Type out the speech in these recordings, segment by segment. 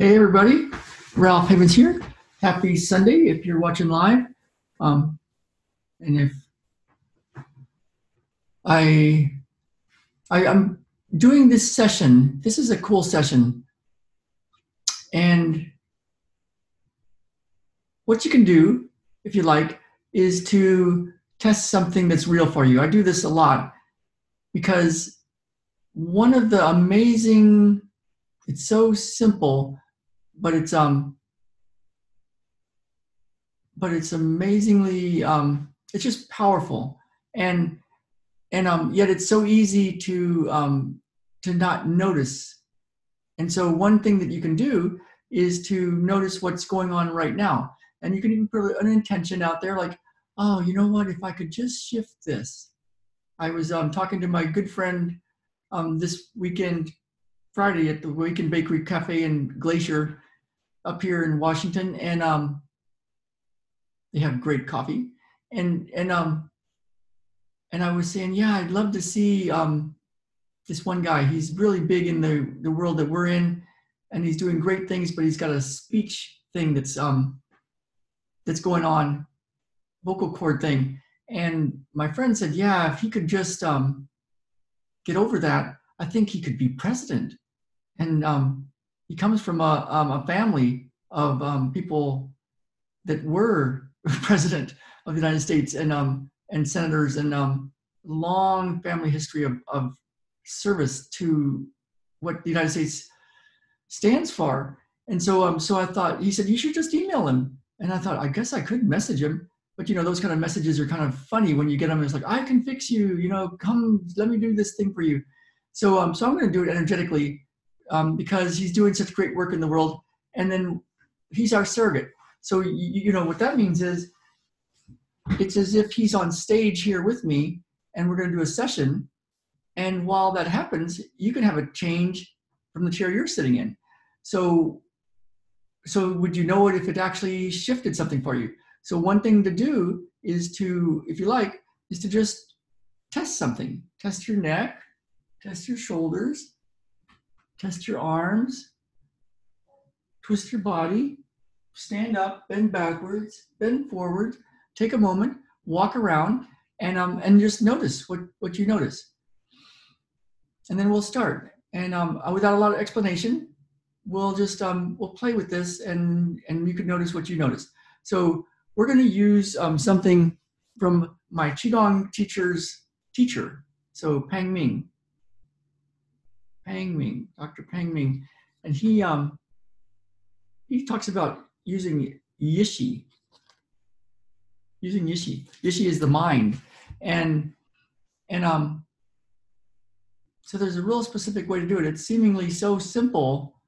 Hey everybody, Ralph Havens here. Happy Sunday if you're watching live. Um, and if I, I I'm doing this session, this is a cool session. And what you can do, if you like, is to test something that's real for you. I do this a lot because one of the amazing, it's so simple, but it's um but it's amazingly um it's just powerful. And and um yet it's so easy to um to not notice. And so one thing that you can do is to notice what's going on right now. And you can even put an intention out there like oh you know what? If i could just shift this. I was um, talking to my good friend um, this weekend friday at the Wake 'N Bakery cafe in glacier up here in Washington, and um, they have great coffee. And and um, and I was saying, yeah, I'd love to see um, this one guy. He's really big in the the world that we're in, and he's doing great things. But he's got a speech thing that's um, that's going on, vocal cord thing. And my friend said, yeah, if he could just um, get over that, I think he could be president. And um, he comes from a, um, a family of um, people that were president of the United States and um, and senators and um, long family history of, of service to what the United States stands for. And so um, so I thought he said you should just email him. And I thought I guess I could message him. But you know those kind of messages are kind of funny when you get them. It's like I can fix you. You know, come let me do this thing for you. So um, so I'm going to do it energetically um, because he's doing such great work in the world. And then he's our surrogate. So, you, you know, what that means is it's as if he's on stage here with me and we're going to do a session. And while that happens, you can have a change from the chair you're sitting in. So, so would you know it if it actually shifted something for you? So one thing to do is to, if you like, is to just test something. Test your neck, test your shoulders, Test your arms. Twist your body. Stand up, bend backwards, bend forward. Take a moment, walk around, and um, and just notice what what you notice. And then we'll start. And um, uh, without a lot of explanation, we'll just um, we'll play with this, and and you can notice what you notice. So we're going to use um, something from my qigong teacher's teacher. So Pang Ming. Pang Ming, Dr. Pang Ming, and he um, he talks about using yishi. Using yishi. Yishi is the mind, and and um. So there's a real specific way to do it. It's seemingly so simple,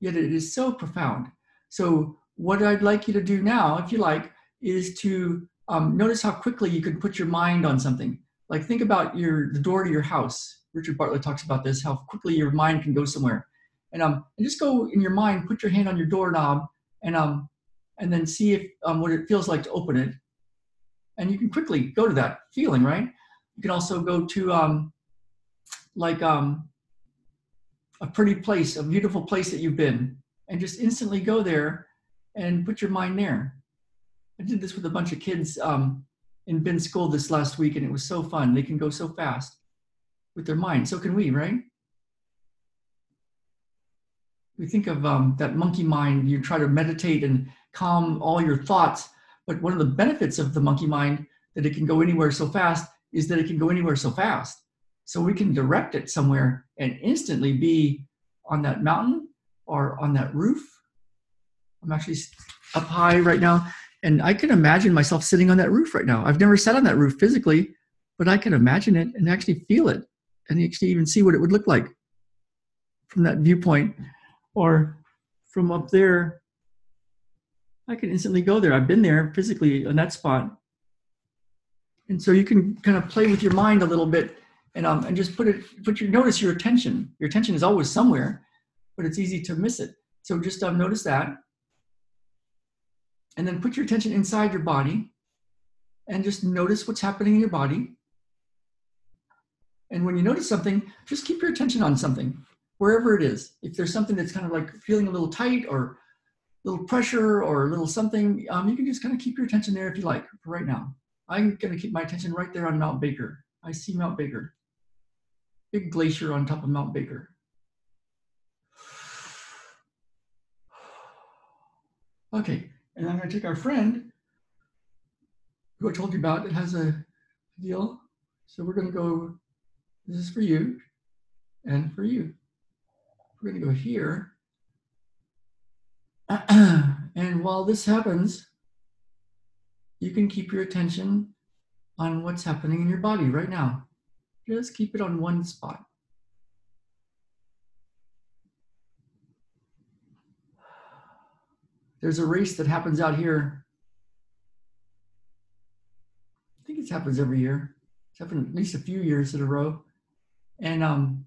yet it is so profound. So what I'd like you to do now, if you like, is to um, notice how quickly you can put your mind on something. Like think about your the door to your house Richard Bartlett talks about this, how quickly your mind can go somewhere. And um, and just go in your mind, put your hand on your doorknob, and um, and then see if um, what it feels like to open it. And you can quickly go to that feeling, right? You can also go to um, like um, a pretty place, a beautiful place that you've been, and just instantly go there and put your mind there. I did this with a bunch of kids um, in Ben's school this last week, and it was so fun. They can go so fast with their mind. So can we, right? We think of um, that monkey mind, you try to meditate and calm all your thoughts. But one of the benefits of the monkey mind that it can go anywhere so fast is that it can go anywhere so fast. So we can direct it somewhere and instantly be on that mountain or on that roof. I'm actually up high right now, and I can imagine myself sitting on that roof right now. I've never sat on that roof physically, but I can imagine it and actually feel it and you actually even see what it would look like from that viewpoint or from up there. I can instantly go there. I've been there physically on that spot. And so you can kind of play with your mind a little bit and um and just put it put your notice your attention. Your attention is always somewhere but it's easy to miss it. So just um, notice that. And then put your attention inside your body and just notice what's happening in your body and when you notice something, just keep your attention on something. wherever it is. If there's something that's kind of like feeling a little tight or a little pressure or a little something, um, you can just kind of keep your attention there if you like for right now. I'm going to keep my attention right there on Mount Baker. I see Mount Baker. Big glacier on top of Mount Baker. Okay, and I'm going to take our friend who I told you about that has a deal. So we're going to go, this is for you and for you. We're going to go here. and while this happens, you can keep your attention on what's happening in your body right now. Just keep it on one spot. There's a race that happens out here. I think it happens every year. It's happened at least a few years in a row. And um,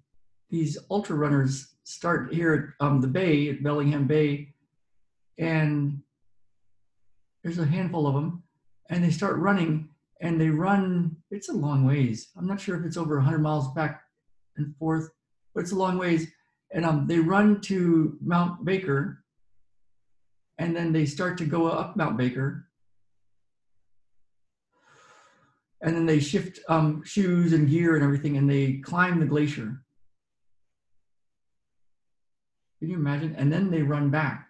these ultra runners start here at um, the bay, at Bellingham Bay, and there's a handful of them, and they start running, and they run, it's a long ways. I'm not sure if it's over 100 miles back and forth, but it's a long ways. And um, they run to Mount Baker, and then they start to go up Mount Baker, and then they shift um, shoes and gear and everything, and they climb the glacier. Can you imagine? And then they run back.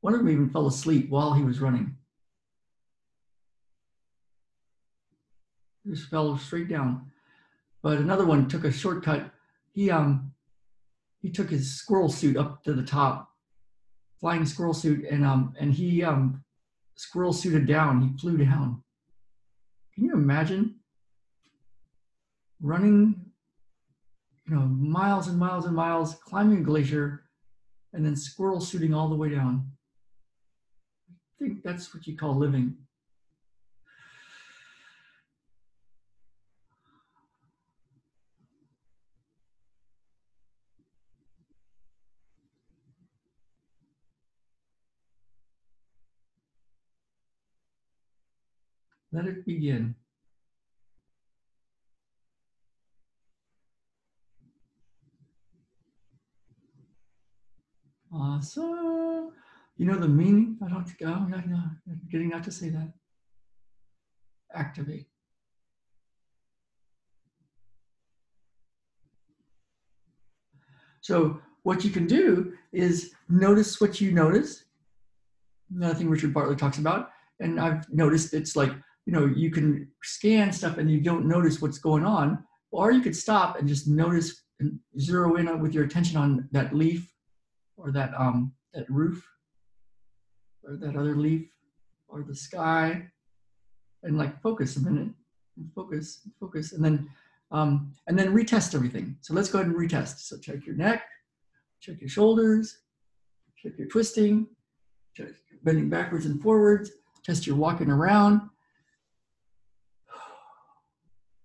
One of them even fell asleep while he was running. Just fell straight down. But another one took a shortcut. He um he took his squirrel suit up to the top, flying squirrel suit, and um and he um squirrel suited down. He flew down. Can you imagine running, you know, miles and miles and miles, climbing a glacier, and then squirrel suiting all the way down? I think that's what you call living. Let it begin. Awesome. You know the meaning? I don't think, oh, no, no, I'm getting not to say that. Activate. So what you can do is notice what you notice. Another thing Richard Bartlett talks about, and I've noticed it's like you know, you can scan stuff and you don't notice what's going on, or you could stop and just notice and zero in with your attention on that leaf or that um that roof or that other leaf or the sky and like focus a minute and focus focus and then um, and then retest everything. So let's go ahead and retest. So check your neck check your shoulders check your twisting check bending backwards and forwards test your walking around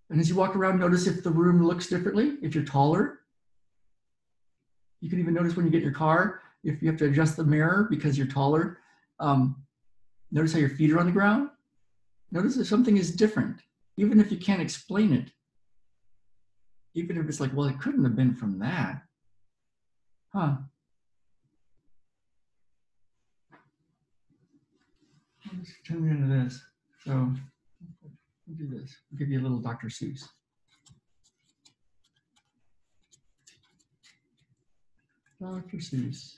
and as you walk around, notice if the room looks differently, if you're taller. You can even notice when you get in your car, if you have to adjust the mirror because you're taller. Um, notice how your feet are on the ground. Notice if something is different, even if you can't explain it. Even if it's like, well, it couldn't have been from that. Huh. Let's turn into this. So We'll do this. I'll give you a little Dr. Seuss. Dr. Seuss.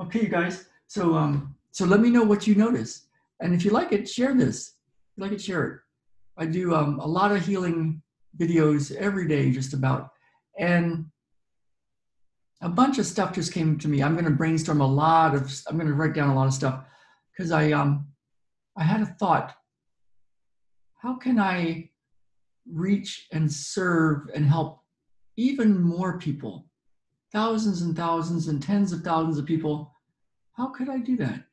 Okay, you guys. So um, so let me know what you notice, and if you like it, share this. If you like it, share it. I do um, a lot of healing videos every day, just about, and a bunch of stuff just came to me. I'm going to brainstorm a lot of. I'm going to write down a lot of stuff because I um I had a thought. How can I reach and serve and help even more people, thousands and thousands and tens of thousands of people? How could I do that?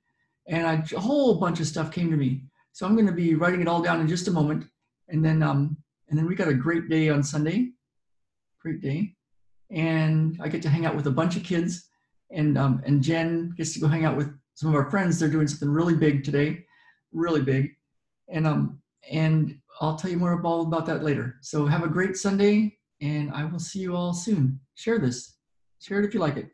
And I, a whole bunch of stuff came to me. So I'm going to be writing it all down in just a moment, and then um and then we got a great day on Sunday, great day, and I get to hang out with a bunch of kids, and um and Jen gets to go hang out with some of our friends they're doing something really big today really big and um and I'll tell you more about, about that later. So have a great Sunday, and I will see you all soon. Share this. Share it if you like it.